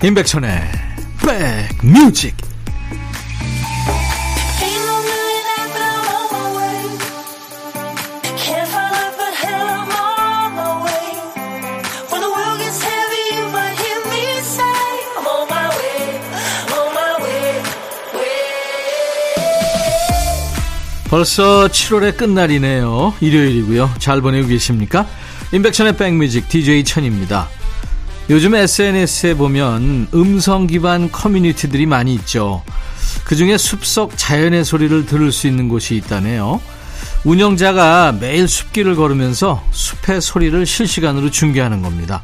임백천의 백뮤직 벌써 7월의 끝날이네요. 일요일이고요. 잘 보내고 계십니까? 임백천의 백뮤직 DJ 천입니다. 요즘 SNS에 보면 음성 기반 커뮤니티들이 많이 있죠. 그 중에 숲속 자연의 소리를 들을 수 있는 곳이 있다네요. 운영자가 매일 숲길을 걸으면서 숲의 소리를 실시간으로 중계하는 겁니다.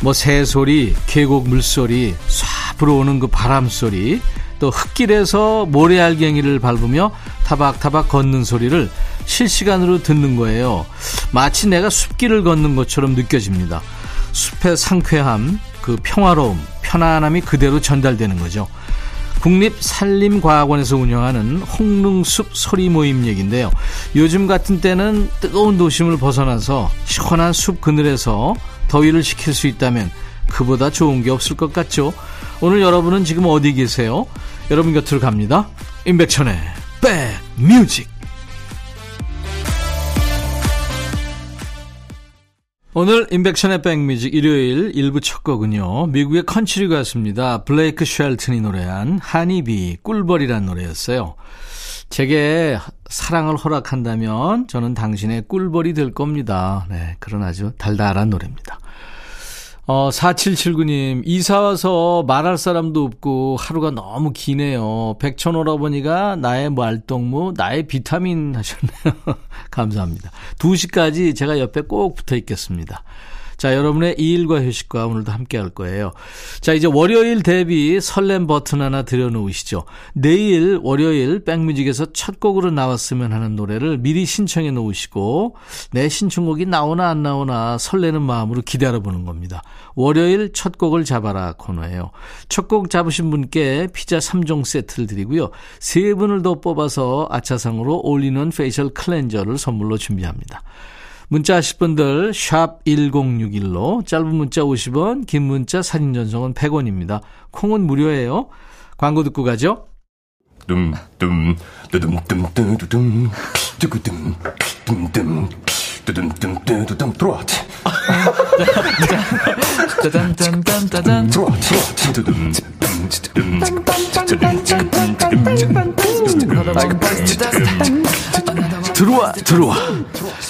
뭐 새소리, 계곡 물소리, 쏴 불어오는 그 바람소리, 또 흙길에서 모래알갱이를 밟으며 타박타박 걷는 소리를 실시간으로 듣는 거예요. 마치 내가 숲길을 걷는 것처럼 느껴집니다. 숲의 상쾌함, 그 평화로움, 편안함이 그대로 전달되는 거죠. 국립산림과학원에서 운영하는 홍릉숲 소리 모임 얘기인데요. 요즘 같은 때는 뜨거운 도심을 벗어나서 시원한 숲 그늘에서 더위를 식힐 수 있다면 그보다 좋은 게 없을 것 같죠. 오늘 여러분은 지금 어디 계세요? 여러분 곁으로 갑니다. 임백천의 백뮤직 오늘 인백션의 백뮤직 일요일 1부 첫 곡은요. 미국의 컨츄리 가수입니다. 블레이크 쉘튼이 노래한 하니비 꿀벌이란 노래였어요. 제게 사랑을 허락한다면 저는 당신의 꿀벌이 될 겁니다. 네, 그런 아주 달달한 노래입니다. 어, 4779님, 이사 와서 말할 사람도 없고 하루가 너무 기네요. 백천 오라버니가 나의 말동무, 나의 비타민 하셨네요. 감사합니다. 2시까지 제가 옆에 꼭 붙어 있겠습니다. 자, 여러분의 이일과 휴식과 오늘도 함께 할 거예요. 자, 이제 월요일 대비 설렘 버튼 하나 들여놓으시죠. 내일 월요일 백뮤직에서 첫 곡으로 나왔으면 하는 노래를 미리 신청해 놓으시고 내 신청곡이 나오나 안 나오나 설레는 마음으로 기다려 보는 겁니다. 월요일 첫 곡을 잡아라 코너예요. 첫 곡 잡으신 분께 피자 3종 세트를 드리고요. 세 분을 더 뽑아서 아차상으로 올리는 페이셜 클렌저를 선물로 준비합니다. 문자 하실 분들 샵 1061로 짧은 문자 50원 긴 문자 사진 전송은 100원입니다. 콩은 무료예요. 광고 듣고 가죠. 둠둠 뚜둠둠뚜두둠 뚜구둠 둠둠 뚜둠둠뚜두둠 들어와 짜잔짠짠짠짠 들어와 뚜둠 들어와 들어와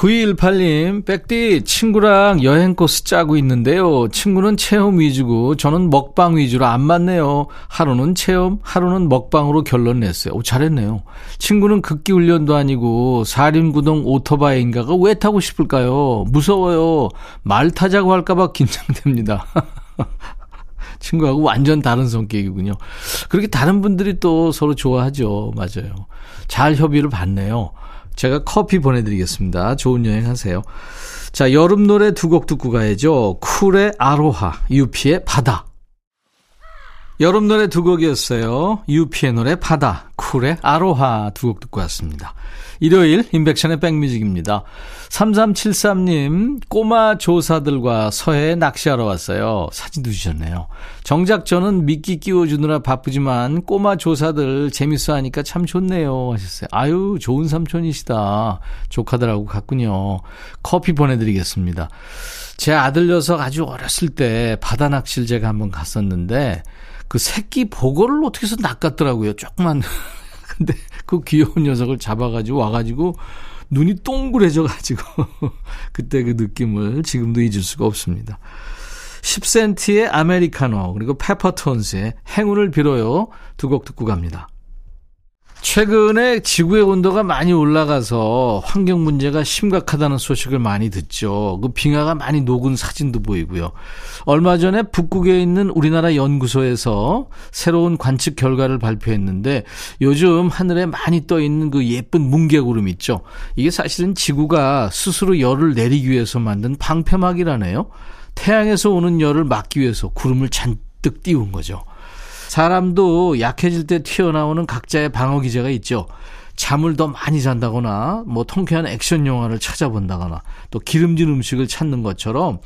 9218님, 백디, 친구랑 여행 코스 짜고 있는데요. 친구는 체험 위주고, 저는 먹방 위주로 안 맞네요. 하루는 체험, 하루는 먹방으로 결론 냈어요. 오, 잘했네요. 친구는 극기 훈련도 아니고, 사림구동 오토바이인가가 왜 타고 싶을까요? 무서워요. 말 타자고 할까봐 긴장됩니다. 친구하고 완전 다른 성격이군요. 그렇게 다른 분들이 또 서로 좋아하죠. 맞아요. 잘 협의를 받네요. 제가 커피 보내드리겠습니다. 좋은 여행 하세요. 자, 여름 노래 두 곡 듣고 가야죠. 쿨의 아로하, 유피의 바다. 여름 노래 두 곡이었어요. 유피의 노래 바다, 쿨의 아로하 두 곡 듣고 왔습니다. 일요일 인백션의 백뮤직입니다. 3373님 꼬마 조사들과 서해에 낚시하러 왔어요. 사진도 주셨네요. 정작 저는 미끼 끼워주느라 바쁘지만 꼬마 조사들 재밌어 하니까 참 좋네요 하셨어요. 아유 좋은 삼촌이시다. 조카들하고 갔군요. 커피 보내드리겠습니다. 제 아들 녀석 아주 어렸을 때 바다 낚시를 제가 한번 갔었는데 그 새끼 보고를 어떻게 해서 낚았더라고요. 조그만 근데 그 귀여운 녀석을 잡아가지고 와가지고 눈이 동그래져가지고 그때 그 느낌을 지금도 잊을 수가 없습니다. 10cm의 아메리카노 그리고 페퍼톤스의 행운을 빌어요 두 곡 듣고 갑니다. 최근에 지구의 온도가 많이 올라가서 환경 문제가 심각하다는 소식을 많이 듣죠. 그 빙하가 많이 녹은 사진도 보이고요. 얼마 전에 북극에 있는 우리나라 연구소에서 새로운 관측 결과를 발표했는데 요즘 하늘에 많이 떠 있는 그 예쁜 뭉게구름 있죠. 이게 사실은 지구가 스스로 열을 내리기 위해서 만든 방패막이라네요. 태양에서 오는 열을 막기 위해서 구름을 잔뜩 띄운 거죠. 사람도 약해질 때 튀어나오는 각자의 방어 기제가 있죠. 잠을 더 많이 잔다거나 뭐 통쾌한 액션 영화를 찾아본다거나 또 기름진 음식을 찾는 것처럼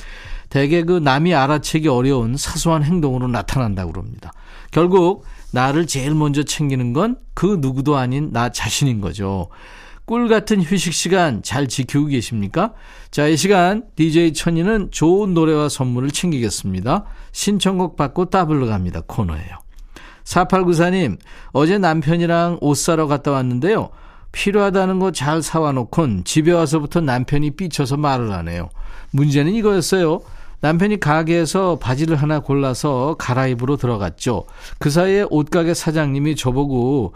대개 그 남이 알아채기 어려운 사소한 행동으로 나타난다고 그럽니다. 결국 나를 제일 먼저 챙기는 건 그 누구도 아닌 나 자신인 거죠. 꿀 같은 휴식 시간 잘 지키고 계십니까? 자, 이 시간 DJ 천이는 좋은 노래와 선물을 챙기겠습니다. 신청곡 받고 따블로 갑니다. 코너예요. 4894님, 어제 남편이랑 옷 사러 갔다 왔는데요. 필요하다는 거 잘 사와 놓곤 집에 와서부터 남편이 삐쳐서 말을 하네요. 문제는 이거였어요. 남편이 가게에서 바지를 하나 골라서 갈아입으러 들어갔죠. 그 사이에 옷가게 사장님이 저보고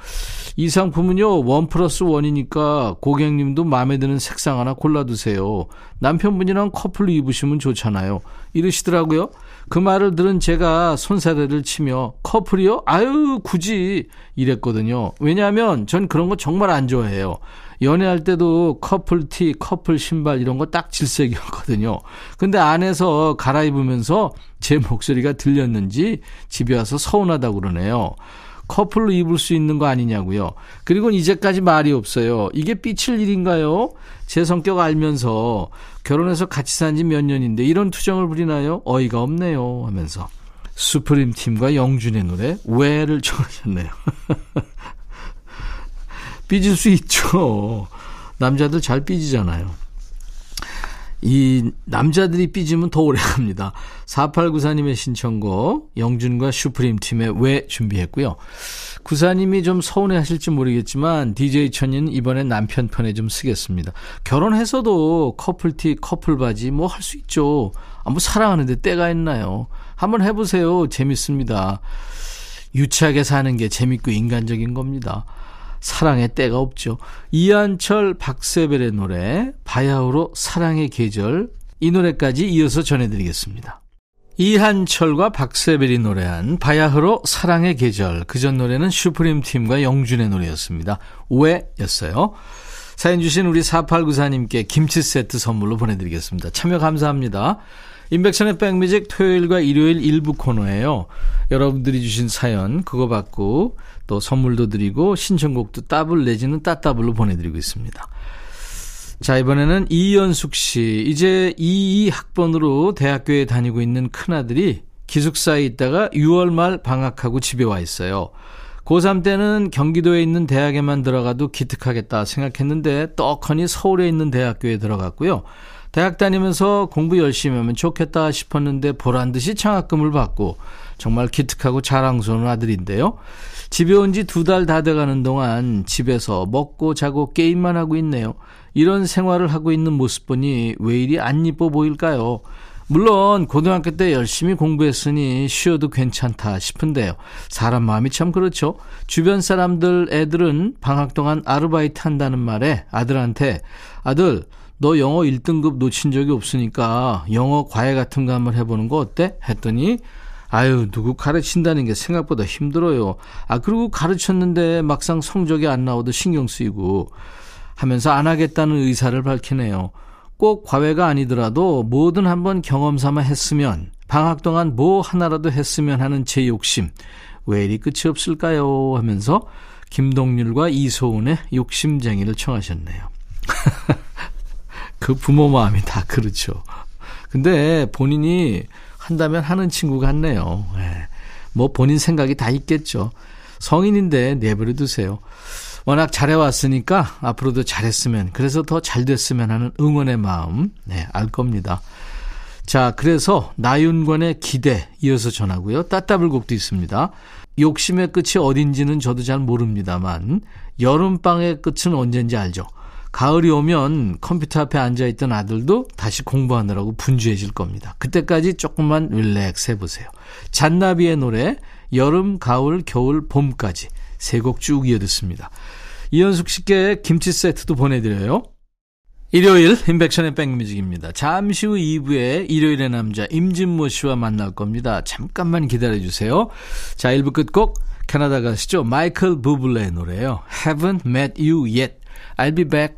이 상품은요, 원 플러스 원이니까 고객님도 마음에 드는 색상 하나 골라두세요. 남편분이랑 커플로 입으시면 좋잖아요. 이러시더라고요. 그 말을 들은 제가 손사래를 치며 커플이요? 아유, 굳이 이랬거든요. 왜냐하면 전 그런 거 정말 안 좋아해요. 연애할 때도 커플 티, 커플 신발 이런 거 딱 질색이었거든요. 근데 안에서 갈아입으면서 제 목소리가 들렸는지 집에 와서 서운하다고 그러네요. 커플로 입을 수 있는 거 아니냐고요. 그리고 이제까지 말이 없어요. 이게 삐칠 일인가요? 제 성격 알면서 결혼해서 같이 산 지 몇 년인데 이런 투정을 부리나요? 어이가 없네요. 하면서 수프림 팀과 영준의 노래 왜를 청하셨네요. 삐질 수 있죠. 남자들 잘 삐지잖아요. 이 남자들이 삐지면 더 오래 갑니다. 4894님의 신청곡 영준과 슈프림 팀의 왜 준비했고요. 구사님이 좀 서운해 하실지 모르겠지만 DJ 천이는 이번에 남편 편에 좀 쓰겠습니다. 결혼해서도 커플티, 커플 바지 뭐 할 수 있죠. 아, 뭐 사랑하는데 때가 있나요? 한번 해보세요. 재밌습니다. 유치하게 사는 게 재밌고 인간적인 겁니다. 사랑의 때가 없죠. 이한철, 박세벨의 노래 바야흐로 사랑의 계절 이 노래까지 이어서 전해드리겠습니다. 이한철과 박세벨이 노래한 바야흐로 사랑의 계절 그 전 노래는 슈프림 팀과 영준의 노래였습니다. 왜였어요. 사연 주신 우리 4894님께 김치 세트 선물로 보내드리겠습니다. 참여 감사합니다. 인백션의 백뮤직 토요일과 일요일 일부 코너예요. 여러분들이 주신 사연 그거 받고 또 선물도 드리고 신청곡도 따블 내지는 따따블로 보내드리고 있습니다. 자, 이번에는 이연숙 씨. 이제 22 학번으로 대학교에 다니고 있는 큰아들이 기숙사에 있다가 6월 말 방학하고 집에 와 있어요. 고3 때는 경기도에 있는 대학에만 들어가도 기특하겠다 생각했는데 떡하니 서울에 있는 대학교에 들어갔고요. 대학 다니면서 공부 열심히 하면 좋겠다 싶었는데 보란 듯이 장학금을 받고 정말 기특하고 자랑스러운 아들인데요. 집에 온 지 두 달 다 돼가는 동안 집에서 먹고 자고 게임만 하고 있네요. 이런 생활을 하고 있는 모습 보니 왜 이리 안 이뻐 보일까요? 물론 고등학교 때 열심히 공부했으니 쉬어도 괜찮다 싶은데요. 사람 마음이 참 그렇죠. 주변 사람들 애들은 방학 동안 아르바이트 한다는 말에 아들한테 아들 너 영어 1등급 놓친 적이 없으니까 영어 과외 같은 거 한번 해보는 거 어때? 했더니 아유, 누구 가르친다는 게 생각보다 힘들어요. 아, 그리고 가르쳤는데 막상 성적이 안 나오도 신경 쓰이고 하면서 안 하겠다는 의사를 밝히네요. 꼭 과외가 아니더라도 뭐든 한번 경험 삼아 했으면 방학 동안 뭐 하나라도 했으면 하는 제 욕심 왜 이리 끝이 없을까요? 하면서 김동률과 이소은의 욕심쟁이를 청하셨네요. 그 부모 마음이 다 그렇죠. 근데 본인이 한다면 하는 친구 같네요. 네. 뭐 본인 생각이 다 있겠죠. 성인인데 내버려 두세요. 워낙 잘해왔으니까 앞으로도 잘했으면, 그래서 더 잘 됐으면 하는 응원의 마음, 네, 알 겁니다. 자, 그래서 나윤권의 기대 이어서 전하고요. 따따블곡도 있습니다. 욕심의 끝이 어딘지는 저도 잘 모릅니다만, 여름방의 끝은 언젠지 알죠? 가을이 오면 컴퓨터 앞에 앉아있던 아들도 다시 공부하느라고 분주해질 겁니다. 그때까지 조금만 릴렉스 해보세요. 잔나비의 노래, 여름, 가을, 겨울, 봄까지 세 곡 쭉 이어 듣습니다. 이현숙 씨께 김치 세트도 보내드려요. 일요일 인백션의 백뮤직입니다. 잠시 후 2부에 일요일의 남자 임진모 씨와 만날 겁니다. 잠깐만 기다려주세요. 자 1부 끝곡 캐나다 가시죠. 마이클 부블레의 노래요. Haven't met you yet. I'll be back.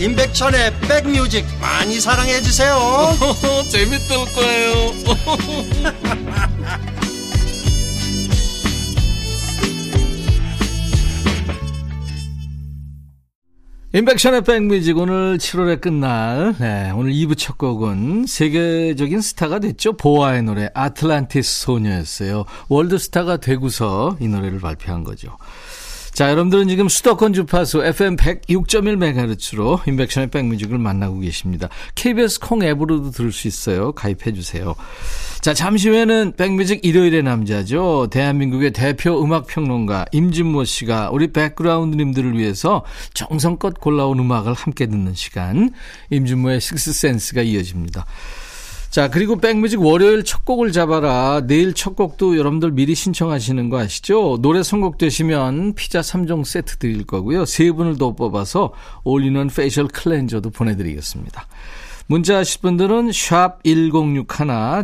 임백천의 백뮤직 많이 사랑해 주세요. 재밌을 거예요. 인백션의 백뮤직 오늘 7월에 끝날 네, 오늘 2부 첫 곡은 세계적인 스타가 됐죠. 보아의 노래 아틀란티스 소녀였어요. 월드스타가 되고서 이 노래를 발표한 거죠 자 여러분들은 지금 수도권 주파수 FM 106.1MHz로 인백션의 백뮤직을 만나고 계십니다 KBS 콩 앱으로도 들을 수 있어요 가입해 주세요 자, 잠시 후에는 백뮤직 일요일의 남자죠. 대한민국의 대표 음악평론가 임진모 씨가 우리 백그라운드님들을 위해서 정성껏 골라온 음악을 함께 듣는 시간. 임진모의 식스센스가 이어집니다. 자, 그리고 백뮤직 월요일 첫 곡을 잡아라. 내일 첫 곡도 여러분들 미리 신청하시는 거 아시죠? 노래 선곡되시면 피자 3종 세트 드릴 거고요. 세 분을 더 뽑아서 올리는 facial cleanser도 보내드리겠습니다. 문자 하실 분들은 샵 1061,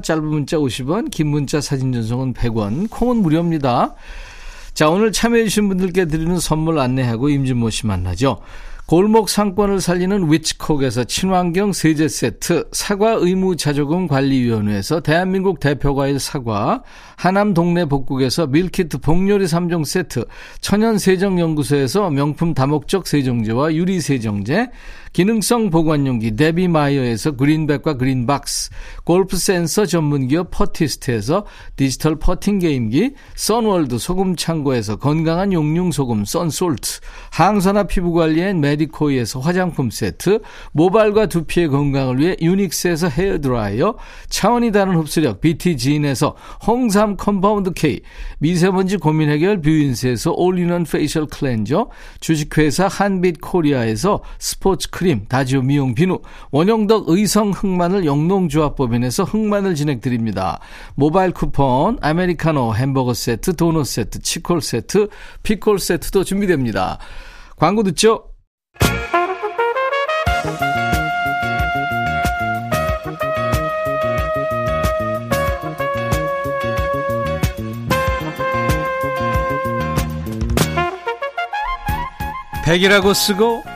짧은 문자 50원, 긴 문자 사진 전송은 100원, 콩은 무료입니다. 자, 오늘 참여해주신 분들께 드리는 선물 안내하고 임진모 씨 만나죠. 골목 상권을 살리는 위치콕에서 친환경 세제 세트, 사과 의무 자조금 관리위원회에서 대한민국 대표과일 사과, 하남 동네 복국에서 밀키트 복요리 3종 세트, 천연 세정연구소에서 명품 다목적 세정제와 유리 세정제, 기능성 보관용기 데비마이어에서 그린백과 그린박스, 골프 센서 전문기업 퍼티스트에서 디지털 퍼팅 게임기, 선월드 소금 창고에서 건강한 용융 소금 썬솔트, 항산화 피부 관리엔 메디코이에서 화장품 세트, 모발과 두피의 건강을 위해 유닉스에서 헤어 드라이어, 차원이 다른 흡수력 BT지인에서 홍삼 compound K, 미세먼지 고민 해결 뷰인스에서 올리는 facial cleanser, 주식회사 한빛 코리아에서 스포츠 크림 크림, 다지오 미용 비누, 원형덕 의성 흑마늘 영농조합법인에서 흑마늘 진행드립니다. 모바일 쿠폰, 아메리카노 햄버거 세트, 도넛 세트, 치콜 세트, 피콜 세트도 준비됩니다. 광고 듣죠? 백이라고 쓰고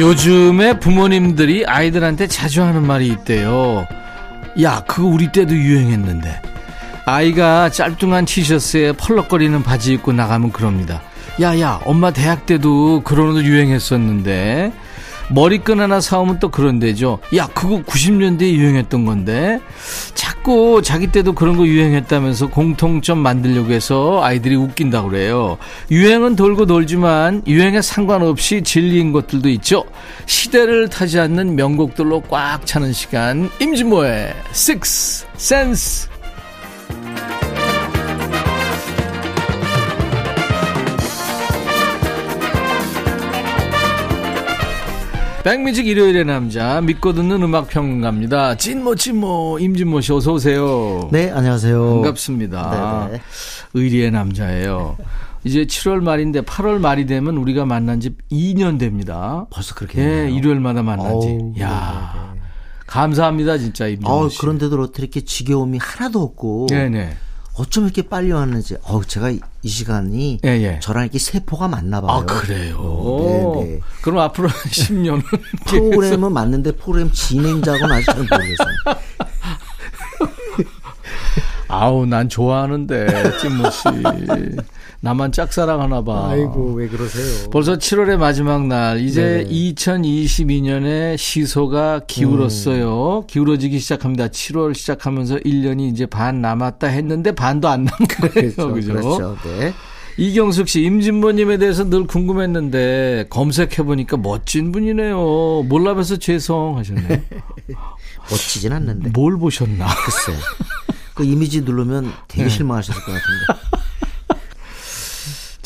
요즘에 부모님들이 아이들한테 자주 하는 말이 있대요. 야, 그거 우리 때도 유행했는데. 아이가 짤뚱한 티셔츠에 펄럭거리는 바지 입고 나가면 그럽니다. 야, 야, 엄마 대학 때도 그런 옷 유행했었는데. 머리끈 하나 사오면 또 그런 데죠. 야, 그거 90년대에 유행했던 건데. 자꾸 자기 때도 그런 거 유행했다면서 공통점 만들려고 해서 아이들이 웃긴다고 그래요. 유행은 돌고 돌지만 유행에 상관없이 진리인 것들도 있죠. 시대를 타지 않는 명곡들로 꽉 차는 시간. 임진모의 Six Sense. 백뮤직 일요일의 남자 믿고 듣는 음악 평론가입니다. 찐모 찐모 임진모 씨 어서 오세요. 네 안녕하세요. 반갑습니다. 네네. 의리의 남자예요. 이제 7월 말인데 8월 말이 되면 우리가 만난 지 2년 됩니다. 벌써 그렇게 예, 네, 일요일마다 만난 지. 야. 네네. 감사합니다 진짜 임진모 씨. 그런데도 어떻게 이렇게 지겨움이 하나도 없고. 네네. 어쩜 이렇게 빨리 왔는지. 어우, 제가 이 시간이 예, 예. 저랑 이렇게 세포가 맞나 봐요. 아, 그래요. 어, 네, 네. 그럼 앞으로 10년은 프로그램은 맞는데 프로그램 진행자고는 아직 잘 모르겠어요. 아우, 난 좋아하는데, 찐모 씨. 나만 짝사랑하나 봐. 아이고, 왜 그러세요? 벌써 7월의 마지막 날. 이제 네. 2022년에 시소가 기울었어요. 음. 기울어지기 시작합니다. 7월 시작하면서 1년이 이제 반 남았다 했는데 반도 안 남은 거예요. 그렇죠. 그죠? 그렇죠. 네. 이경숙 씨, 임진모님에 대해서 늘 궁금했는데 검색해보니까 멋진 분이네요. 몰라봐서 죄송하셨네요. 멋지진 않는데. 뭘 보셨나? 글쎄. 그 이미지 누르면 되게 네. 실망하셨을 것 같은데.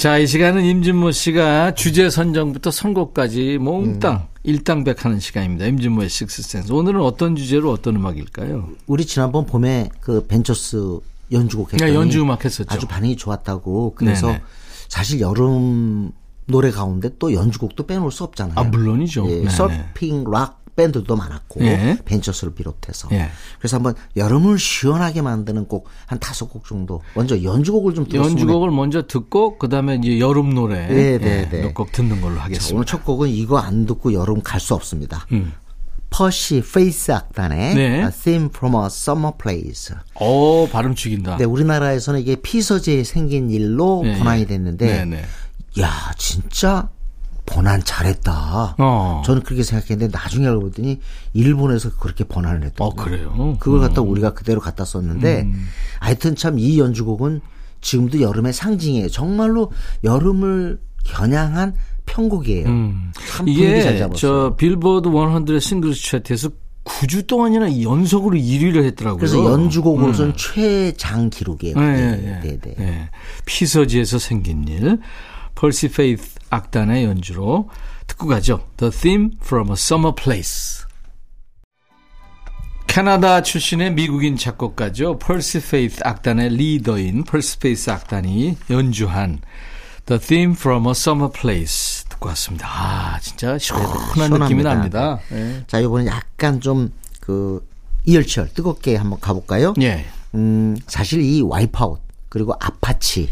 자, 이 시간은 임진모 씨가 주제 선정부터 선곡까지 몽땅 음. 일당백하는 시간입니다. 임진모의 식스센스. 오늘은 어떤 주제로 어떤 음악일까요? 우리 지난번 봄에 그 벤처스 연주곡 했더니 네, 연주 음악 했었죠. 아주 반응이 좋았다고. 그래서 네네. 사실 여름 노래 가운데 또 연주곡도 빼놓을 수 없잖아요. 아, 물론이죠. 예, 서핑, 락, 밴드도 많았고 예. 벤처스를 비롯해서 예. 그래서 한번 여름을 시원하게 만드는 곡 한 다섯 곡 정도 먼저 연주곡을 좀 들었으면 연주곡을 먼저 듣고 그다음에 이제 여름 노래 네, 네, 네. 몇곡 듣는 걸로 하겠습니다. 자, 오늘 첫 곡은 이거 안 듣고 여름 갈 수 없습니다. 음. 퍼시 페이스 악단의 네. A Theme from a Summer Place. 오, 발음 죽인다. 네, 우리나라에서는 이게 피서지에 생긴 일로 네, 번안이 됐는데, 네, 네. 야, 진짜 번안 잘했다. 어. 저는 그렇게 생각했는데 나중에 알고 보더니 일본에서 그렇게 번안을 했던. 어, 그래요? 그걸 갖다 음. 우리가 그대로 갖다 썼는데 음. 하여튼 참 이 연주곡은 지금도 여름의 상징이에요. 정말로 여름을 겨냥한 편곡이에요. 음. 참 이게 저 빌보드 100 싱글 차트에서 9주 동안이나 연속으로 1위를 했더라고요. 그래서 연주곡으로서는 음. 최장 기록이에요. 네, 네, 네, 네. 네. 피서지에서 생긴 일. 펄시 페이스 악단의 연주로 듣고 가죠. The Theme from a Summer Place. 캐나다 출신의 미국인 작곡가죠. 펄시 페이스 악단의 리더인 펄시 페이스 악단이 연주한 The Theme from a Summer Place 듣고 왔습니다. 아, 진짜 시원한 네, 느낌이 납니다. 네. 자, 이번엔 약간 좀그 이열치열 뜨겁게 한번 가볼까요? 예. 음, 사실 이 와이프아웃 그리고 아파치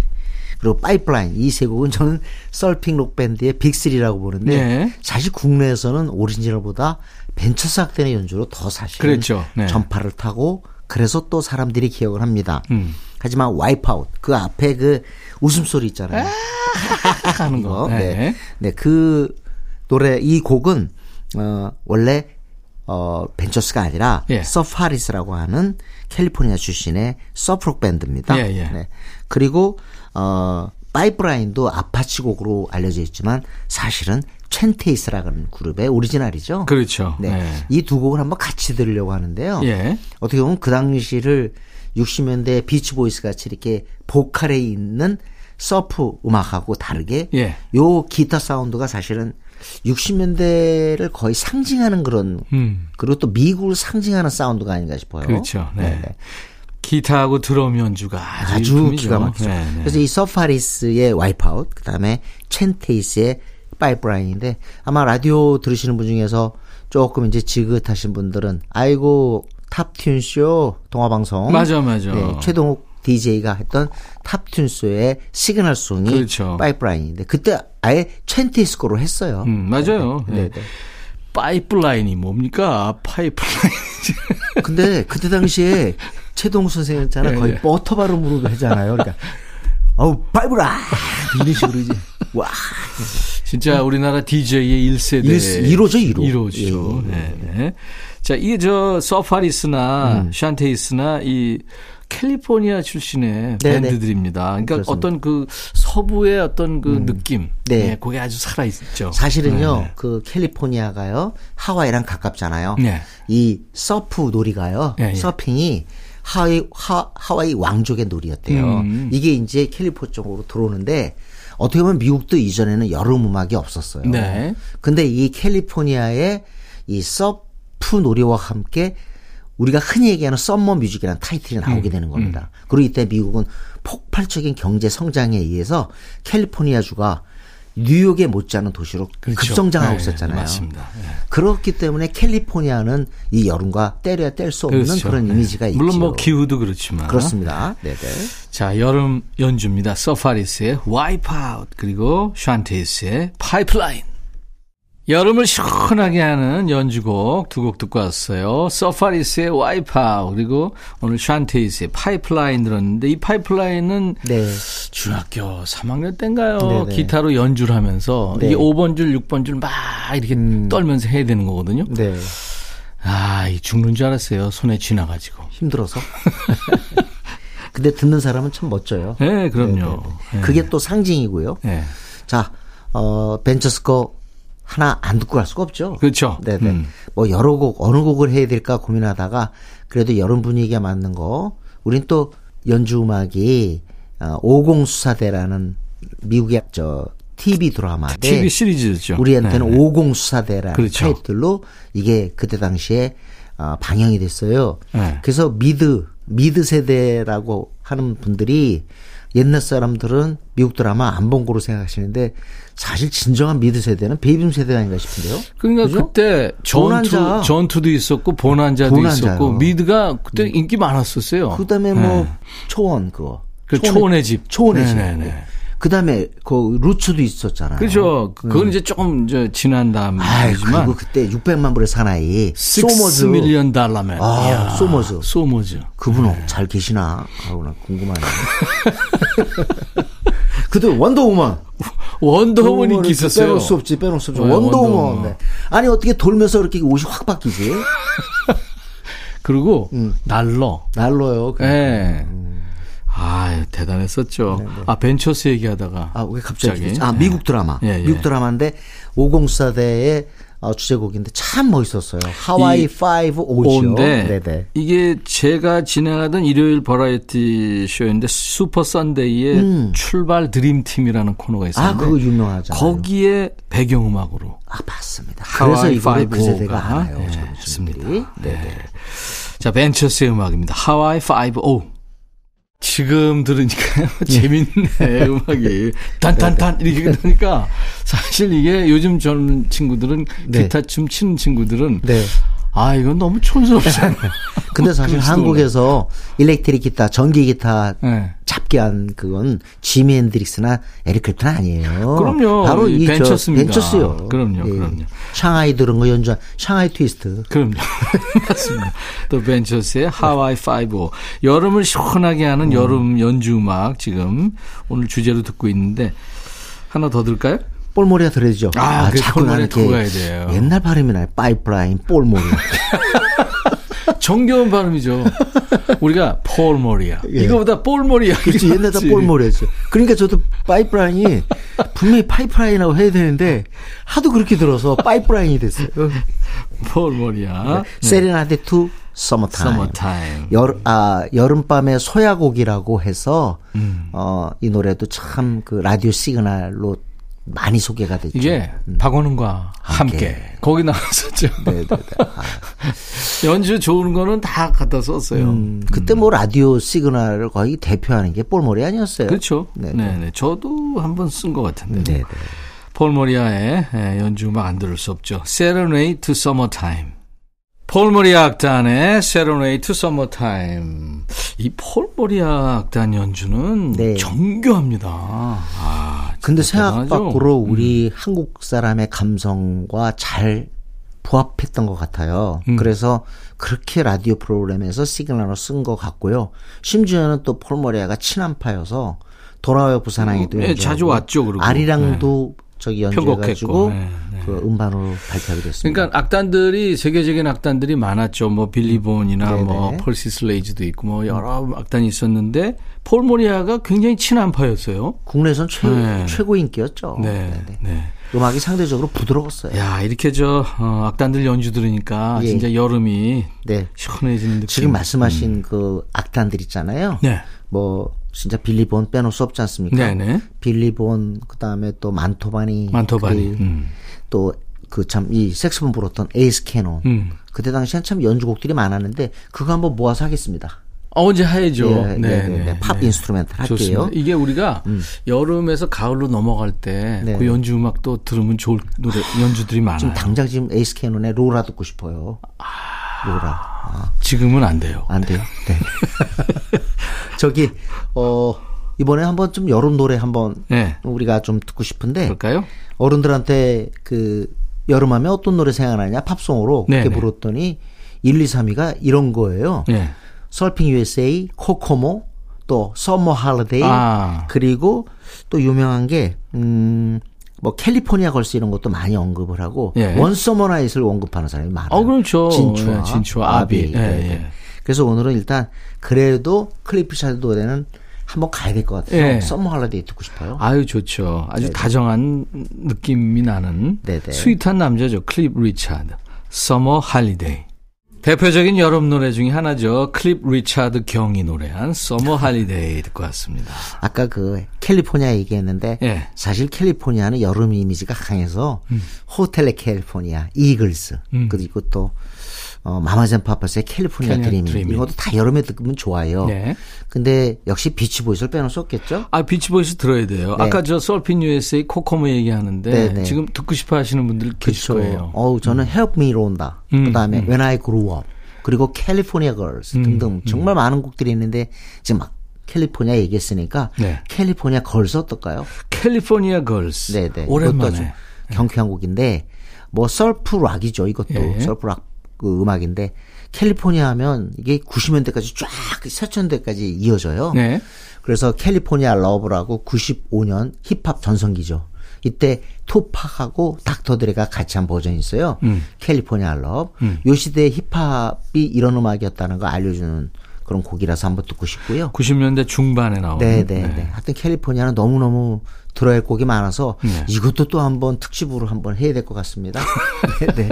그리고 파이프라인 이 세 곡은 저는 서핑 록 밴드의 Big 3라고 보는데 네. 사실 국내에서는 오리지널보다 벤처스 악단의 연주로 더 사실 그렇죠. 네. 전파를 타고 그래서 또 사람들이 기억을 합니다. 음. 하지만 Wipe Out 그 앞에 그 웃음소리 있잖아요. 아, 하는 거. 네. 네. 네. 그 노래 이 곡은 어 원래 어 벤처스가 아니라 예. 서파리스라고 하는 캘리포니아 출신의 surf rock 밴드입니다. 예, 예. 네. 그리고 어, 파이프라인도 아파치 곡으로 알려져 있지만 사실은 첸테이스라는 그룹의 오리지널이죠. 그렇죠. 네. 네. 이 두 곡을 한번 같이 들으려고 하는데요. 예. 어떻게 보면 그 당시를 60년대 비치보이스 같이 이렇게 보컬에 있는 surf 음악하고 다르게 예. 요 기타 사운드가 사실은 60년대를 거의 상징하는 그런 음. 그리고 또 미국을 상징하는 사운드가 아닌가 싶어요. 그렇죠. 네. 네. 네. 기타하고 드럼 연주가 아주, 아주 기가 막히죠. 네, 네. 그래서 이 서파리스의 Wipe Out, 그 다음에 첸테이스의 파이프라인인데 아마 라디오 들으시는 분 중에서 조금 이제 지긋하신 분들은 아이고 탑튠쇼 동화방송 맞아 맞아 네, 최동욱 DJ가 했던 탑튠쇼의 시그널 송이 그렇죠. 파이프라인인데 그때 아예 첸테이스 거로 했어요. 음, 맞아요. 네. 네. 네. 파이프라인이 뭡니까? 파이프라인. 근데 그때 당시에 최동 선생님잖아 네, 거의 네. 버터 발음으로 하잖아요. 그러니까 어우 파이브라 이런 식으로 이제 와 진짜 우리나라 DJ의 1세대 1호죠 1호 1호죠. 예, 네, 네. 자 이게 저 서파리스나 음. 샨테이스나 이 캘리포니아 출신의 네네. 밴드들입니다. 그러니까 그렇습니다. 어떤 그 서부의 어떤 그 음. 느낌, 네, 네 그게 아주 살아 있죠. 사실은요, 네. 그 캘리포니아가요 하와이랑 가깝잖아요. 네. 이 surf 놀이가요, 네, 네. 서핑이 하와이 하, 하와이 왕족의 놀이였대요. 음. 이게 이제 캘리포 쪽으로 들어오는데 어떻게 보면 미국도 이전에는 여름 음악이 없었어요. 네. 근데 이 캘리포니아의 이 surf 놀이와 함께 우리가 흔히 얘기하는 썸머 뮤직이라는 타이틀이 나오게 음. 되는 겁니다. 음. 그리고 이때 미국은 폭발적인 경제 성장에 의해서 캘리포니아주가 뉴욕에 못지않은 도시로 그렇죠. 급성장하고 네, 있었잖아요. 맞습니다. 네. 그렇기 때문에 캘리포니아는 이 여름과 떼려야 뗄 수 없는 그렇죠. 그런 네. 이미지가 있죠. 물론 뭐 기후도 그렇지만 그렇습니다. 네네. 자 여름 연주입니다. 서파리스의 Wipe Out 그리고 샨테이스의 파이프라인. 여름을 시원하게 하는 연주곡 두 곡 듣고 왔어요. 서파리스의 Wipe Out 그리고 오늘 샨테이스의 파이프라인 들었는데 이 파이프라인은 네. 중학교 3학년 때인가요? 네네. 네. 기타로 연주를 하면서 네. 이게 5번 줄, 6번 줄 막 이렇게 음. 떨면서 해야 되는 거거든요. 네. 아, 이 죽는 줄 알았어요. 손에 쥐나가지고. 힘들어서. 근데 듣는 사람은 참 멋져요. 네, 그럼요. 네, 네, 네. 그게 또 상징이고요. 네. 자, 어, 벤처스 거 하나 안 듣고 갈 수가 없죠. 그렇죠. 네네. 음. 뭐 여러 곡 어느 곡을 해야 될까 고민하다가 그래도 여름 분위기가 맞는 거. 우린 또 연주 음악이 어, 50 수사대라는 미국의 저 TV 드라마 TV 시리즈죠. 우리한테는 네네. 50 수사대라는 그렇죠. 타이틀로 이게 그때 당시에 어, 방영이 됐어요. 네. 그래서 미드 미드 세대라고 하는 분들이 옛날 사람들은 미국 드라마 안 본 거로 생각하시는데 사실 진정한 미드 세대는 베이비붐 세대 아닌가 싶은데요. 그러니까 그죠? 그때 전투 전투도 있었고 보난자도 보난자요. 있었고 미드가 그때 음. 인기 많았었어요. 그다음에 뭐 네. 초원 그거. 그 초원의 집. 초원의 집. 네네. 그 다음에 그 Roots도 있었잖아요. 그렇죠. 그건 음. 이제 조금 이제 지난 다음이지만 그리고 그때 600만 불의 사나이 소머즈 Million Dollar Man. 아, 이야, 소머즈. 소머즈. 그분 네. 잘 계시나? 하고나 궁금하네. 그때 원더우먼. 원더우먼이 있었어요. 빼놓을 수 없지, 빼놓을 수 없지. 네, 원더우먼. 원더우먼. 네. 아니 어떻게 돌면서 이렇게 옷이 확 바뀌지? 그리고 음. 날로. 날로요. 예. 네. 음. 아, 대단했었죠. 네네. 네. 아, 벤처스 얘기하다가. 아, 왜 갑자기? 갑자기? 아, 미국 드라마. 예, 예. 미국 드라마인데 50 수사대의 어, 주제곡인데 참 멋있었어요. 하와이 Five-O죠. 네네. 이게 제가 진행하던 일요일 버라이어티 쇼인데 슈퍼 선데이의 음. 출발 드림팀이라는 코너가 있었는데. 아, 그거 유명하죠. 거기에 배경음악으로. 아, 맞습니다. 그래서 이거 그 세대가 알아요. 네, 했습니다. 네. 네. 자, 벤처스의 음악입니다. 하와이 5 오. 지금 들으니까 재밌네 음악이 단단단 이렇게 되니까 사실 이게 요즘 젊은 친구들은 네. 기타 좀 치는 친구들은 네. 아 이건 너무 촌스럽잖아요. 근데 사실 한국에서 일렉트릭 기타, 전기 기타 네. 잡게 한 그건 지미 헨드릭스나 에릭 클랩튼 아니에요. 그럼요. 바로 이 벤처스입니다. 벤처스요. 그럼요. 예. 그럼요. 샹하이 들은 거 연주한 샹하이 트위스트. 그럼요. 맞습니다. 또 벤처스의 하와이 5 여름을 시원하게 하는 음. 여름 연주 음악 지금 오늘 주제로 듣고 있는데 하나 더 들까요? 볼모리아 들어야죠. 아, 아 자꾸 나는 돼요. 옛날 발음이 나요. 파이프라인, 볼모리아. 정겨운 발음이죠. 우리가 폴모리아. 예. 이거보다 볼모리아. 그렇지. 옛날에 볼모리아죠. 그러니까 저도 파이프라인이 분명히 파이프라인이라고 해야 되는데 하도 그렇게 들어서 파이프라인이 됐어요. 폴모리아. 네. Serenade to Summertime. Summertime. 여, 아, 여름밤의 소야곡이라고 해서, 음. 어, 이 노래도 참 그 라디오 시그널로 많이 소개가 됐죠. 이게 음. 박원웅과 함께. 함께. 거기 나왔었죠. 네네네. 아. 연주 좋은 거는 다 갖다 썼어요. 음, 그때 뭐 라디오 시그널을 거의 대표하는 게 볼모리아 아니었어요. 그렇죠. 네네. 네네. 저도 한번 쓴 것 같은데. 네네. 폴모리아의 예, 연주 음악 안 들을 수 없죠. Serenade to Summertime. 폴모리아 악단의 Serenade to Summertime. 이 폴모리아 악단 연주는 네. 정교합니다. 아, 근데 생각 밖으로 우리 음. 한국 사람의 감성과 잘 부합했던 것 같아요. 음. 그래서 그렇게 라디오 프로그램에서 시그널을 쓴 것 같고요. 심지어는 또 폴모리아가 친한파여서 돌아와요 부산항에도 네, 자주 왔죠. 그리고 아리랑도 네. 저기 연주해가지고 네, 네. 그 음반으로 발표하게 됐습니다. 그러니까 악단들이 세계적인 악단들이 많았죠. 뭐 빌리 본이나 음. 뭐 퍼시 페이스도 있고 뭐 여러 악단이 있었는데 폴 모리아가 굉장히 친한파였어요. 국내선 최, 네. 최고 인기였죠. 네. 네네. 네. 음악이 상대적으로 부드러웠어요. 야 이렇게 저 어, 악단들 연주 들으니까 예. 진짜 여름이 네. 시원해지는 느낌. 지금 말씀하신 음. 그 악단들 있잖아요. 네. 뭐 진짜 빌리 본 빼놓을 수 없지 않습니까? 네네. 빌리 본 그다음에 또 만토바니 만토바니 그, 음. 또그 참이 섹스폰 불었던 에이스 캐논 음. 그때 당시엔 참 연주곡들이 많았는데 그거 한번 모아서 하겠습니다. 어, 언제 해야죠. 예, 네, 네, 네, 네. 팝 네. instrument 할게요. 좋습니다. 이게 우리가 음. 여름에서 가을로 넘어갈 때그 네. 연주 음악도 들으면 좋을 노래 연주들이 많아요. 지금 당장 지금 에이스 캐논의 로라 듣고 싶어요. 아, 로라. 아. 지금은 안 돼요. 안 돼요. 네. 저기 어 이번에 한번 좀 여름 노래 한번 네. 우리가 좀 듣고 싶은데 그럴까요? 어른들한테 그 여름하면 어떤 노래 생각나냐 팝송으로 그렇게 네네. 불렀더니 1, 2, 3위가 이런 거예요. 네. Surfin' USA, Kokomo, 또 Summer Holiday 아. 그리고 또 유명한 게 음. 뭐 California Girls 이런 것도 많이 언급을 하고 예. One Summer Night을 언급하는 사람이 많아요. 어, 그렇죠. 진추하, 예, 진추하와 아비. 예, 네, 네. 그래서 오늘은 일단 그래도 클리프 샤드 노래는 한번 가야 될 것 같아요. 예. Summer Holiday 듣고 싶어요. 아유 좋죠. 아주 네네. 다정한 느낌이 나는 네네. sweet한 남자죠. 클리프 리차드. Summer Holiday. 대표적인 여름 노래 중에 하나죠. 클리프 리차드 경이 노래한 Summer Holiday 듣고 왔습니다. 아까 그 캘리포니아 얘기했는데 예. 사실 캘리포니아는 여름 이미지가 강해서 음. Hotel California, 이글스 음. 그리고 또 어, 마마스 앤 파파스의 California Dream 이것도 다 여름에 들으면 좋아요. 네. 근데 역시 비치보이스를 빼놓을 수 없겠죠? 아 비치보이스 들어야 돼요. 네. 아까 저 Surfin' USA Kokomo 얘기하는데 네네. 네. 지금 듣고 싶어 하시는 분들 계실. 거예요. 어우 저는 음. Help Me, Rhonda. 음. 그 다음에 음. When I Grew Up 그리고 California Girls 음. 등등 음. 정말 많은 곡들이 있는데 지금 막 캘리포니아 얘기했으니까 네. California Girls 어떨까요? California Girls. 네네. 오랜만에 경쾌한 곡인데 뭐 surf rock이죠. 이것도 예. surf rock 그 음악인데 캘리포니아 하면 이게 90년대까지 쫙 2000년대까지 이어져요. 네. 그래서 California Love라고 95년 힙합 전성기죠. 이때 투팍하고 닥터드레가 같이 한 버전이 있어요. 음. California Love. 음. 요 시대에 힙합이 이런 음악이었다는 거 알려주는 그런 곡이라서 한번 듣고 싶고요. 90년대 중반에 나온. 네네 네. 네. 하여튼 캘리포니아는 너무너무 들어야 할 곡이 많아서 네. 이것도 또 한번 특집으로 한번 해야 될 것 같습니다. 네, 네.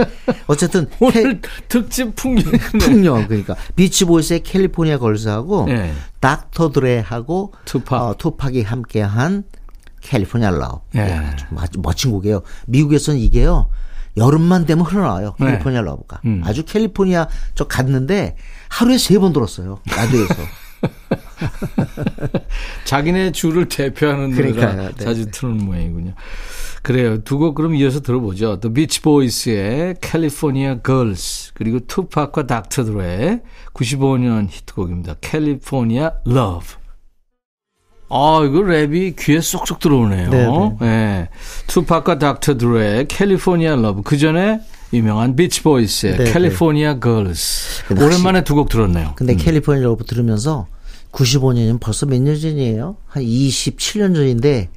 어쨌든 오늘 캐... 특집 풍년. 풍년 그러니까 비치보이스의 California Girls하고 네. 닥터 드레하고 투팍 어, 투팍이 함께한 California Love. 네. 아주 멋진 곡이에요. 미국에서는 이게요. 여름만 되면 흘러나와요. 네. California Love가. 음. 아주 캘리포니아 저 갔는데 하루에 세 번 들었어요. 라디오에서. 자기네 주를 대표하는 노래가 네. 자주 트는 모양이군요. 그래요. 두 곡 그럼 이어서 들어보죠. The Beach Boys의 California Girls 그리고 투팍과 닥터 드레의 95년 히트곡입니다. California Love. 아, 이거 랩이 귀에 쏙쏙 들어오네요. 네. 네. 네. 투팍과 닥터 드레의 California Love. 그 전에 유명한 비치 보이스의 네, California Girls. 오랜만에 두 곡 들었네요. 근데 음. California Love 들으면서 95년이면 벌써 몇 년 전이에요? 한 27년 전인데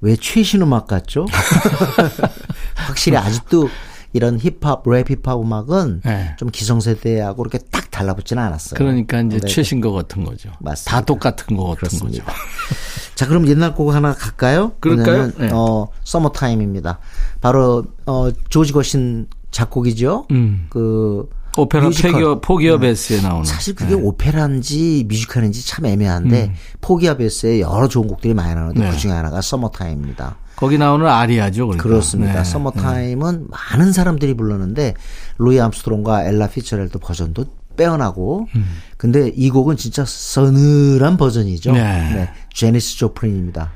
왜 최신 음악 같죠? 확실히 아직도 이런 힙합, 랩 힙합 음악은 네. 좀 기성세대하고 이렇게 딱 달라붙지는 않았어요. 그러니까 이제 네. 최신 거 같은 거죠. 맞습니다. 다 똑같은 거 같은 그렇습니다. 거죠. 자, 그럼 옛날 곡 하나 갈까요? 그럴까요? 네. 어, Summertime입니다. 바로 어 조지 거슈윈 작곡이죠. 음. 그 오페라 뮤지컬. 포기와 베스에 나오는. 사실 그게 네. 오페라인지 뮤지컬인지 참 애매한데 음. 포기와 베스에 여러 좋은 곡들이 많이 나오는데 네. 그 중에 하나가 Summertime입니다. 거기 나오는 아리아죠, 그러니까. 그렇습니다. 네. Summertime은 네. 많은 사람들이 불렀는데 루이 암스트롱과 엘라 피츠제럴드 버전도 빼어나고 음. 근데 이 곡은 진짜 서늘한 버전이죠. 네. 네. 재니스 조플린입니다.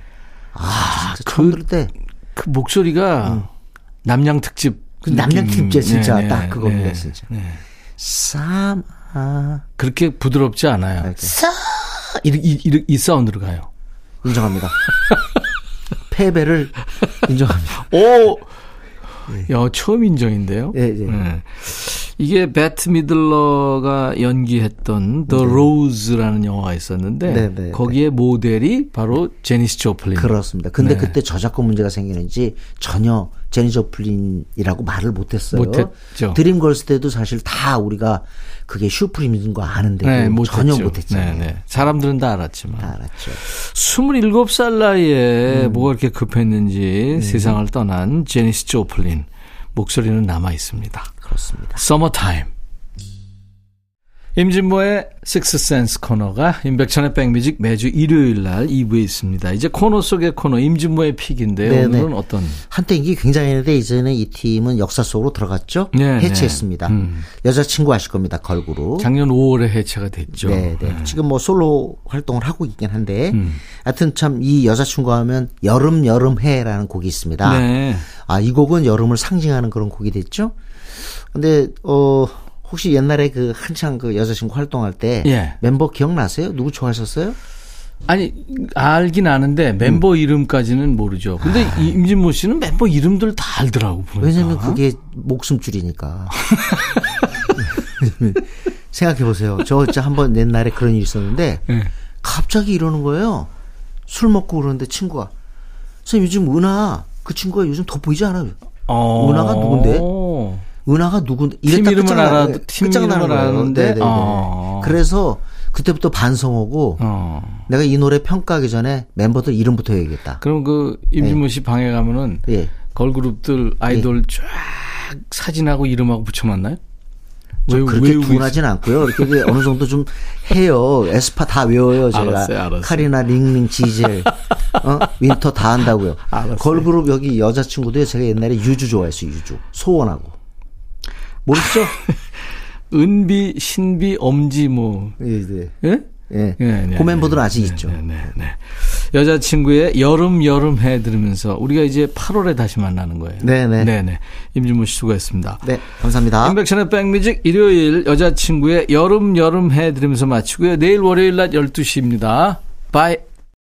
아, 아 처음 그, 들을 때. 그 목소리가 음. 남양 특집 그 남양 팀제 진짜 네, 네, 딱 그겁니다, 네, 진짜. 네. 쌈, 아. 그렇게 부드럽지 않아요. 싸! 이, 이, 이, 이 사운드로 가요. 인정합니다. 패배를 인정합니다. 오! 야, 처음 인정인데요. 예, 예. 네. 이게 배트 미들러가 연기했던 The 네. Rose라는 영화가 있었는데 네, 네, 네. 거기에 모델이 바로 제니스 조플린. 그렇습니다. 근데 네. 그때 저작권 문제가 생기는지 전혀 재니스 조플린이라고 말을 못했어요. 못했죠. Dreamgirls 때도 사실 다 우리가 그게 슈프림인 거 아는데 네, 전혀 못했잖아요. 네, 네. 사람들은 다 알았지만. 다 알았죠. 27살 나이에 음. 뭐가 이렇게 급했는지 음. 세상을 떠난 재니스 조플린 목소리는 남아 있습니다. 그렇습니다. 서머타 임. 임진모의 식스센스 코너가 임백천의 백뮤직 매주 일요일 날 2부에 있습니다. 이제 코너 속의 코너 임진모의 pick인데요. 네네. 오늘은 어떤? 한때 인기 굉장했는데 이제는 이 팀은 역사 속으로 들어갔죠. 네, 네. 해체했습니다. 음. 여자친구 아실 겁니다. 걸그룹. 작년 5월에 해체가 됐죠. 네, 네. 네. 지금 뭐 솔로 활동을 하고 있긴 한데 음. 하여튼 참 이 여자친구 하면 여름 여름 해라는 곡이 있습니다. 네. 아, 이 곡은 여름을 상징하는 그런 곡이 됐죠. 근데 어 혹시 옛날에 그 한창 그 여자친구 활동할 때 예. 멤버 기억나세요? 누구 좋아하셨어요? 아니 알긴 아는데 멤버 음. 이름까지는 모르죠. 근데 아. 임진모 씨는 멤버 이름들 다 알더라고. 보니까. 왜냐면 그게 목숨줄이니까. 생각해 보세요. 저 진짜 한번 옛날에 그런 일이 있었는데 네. 갑자기 이러는 거예요. 술 먹고 그러는데 친구가 선생님 요즘 은하 그 친구가 요즘 돋보이지 않아요. 어. 은하가 누군데? 은하가 누군데? 팀 이름을 알아, 팀 이름을 아는데. 네네네. 어. 그래서 그때부터 반성하고 어. 내가 이 노래 평가하기 전에 멤버들 이름부터 해야겠다. 그럼 그 임진모 씨 네. 방에 가면은 네. 걸그룹들 아이돌 네. 쫙 사진하고 이름하고 붙여놨나요? 왜, 그렇게 둔하진 않고요. 이렇게 어느 정도 좀 해요. 에스파 다 외워요. 제가 알았어요, 알았어요. 카리나, 닝닝, 지젤, 어? 윈터 다 한다고요. 알았어요. 걸그룹 여기 여자친구들 제가 옛날에 유주 좋아했어요. 유주 소원하고 모르시죠? 은비, 신비, 엄지 뭐. 예, 네. 예? 예. 네, 네, 그 멤버들은 아직 네, 있죠. 네, 네, 네. 여자친구의 여름여름해 들으면서 우리가 이제 8월에 다시 만나는 거예요. 네 네. 네 네. 임진모 씨 수고했습니다. 네, 감사합니다. 임백천의 백뮤직 일요일 여자친구의 여름여름해 들으면서 마치고요. 내일 월요일 낮 12시입니다. Bye.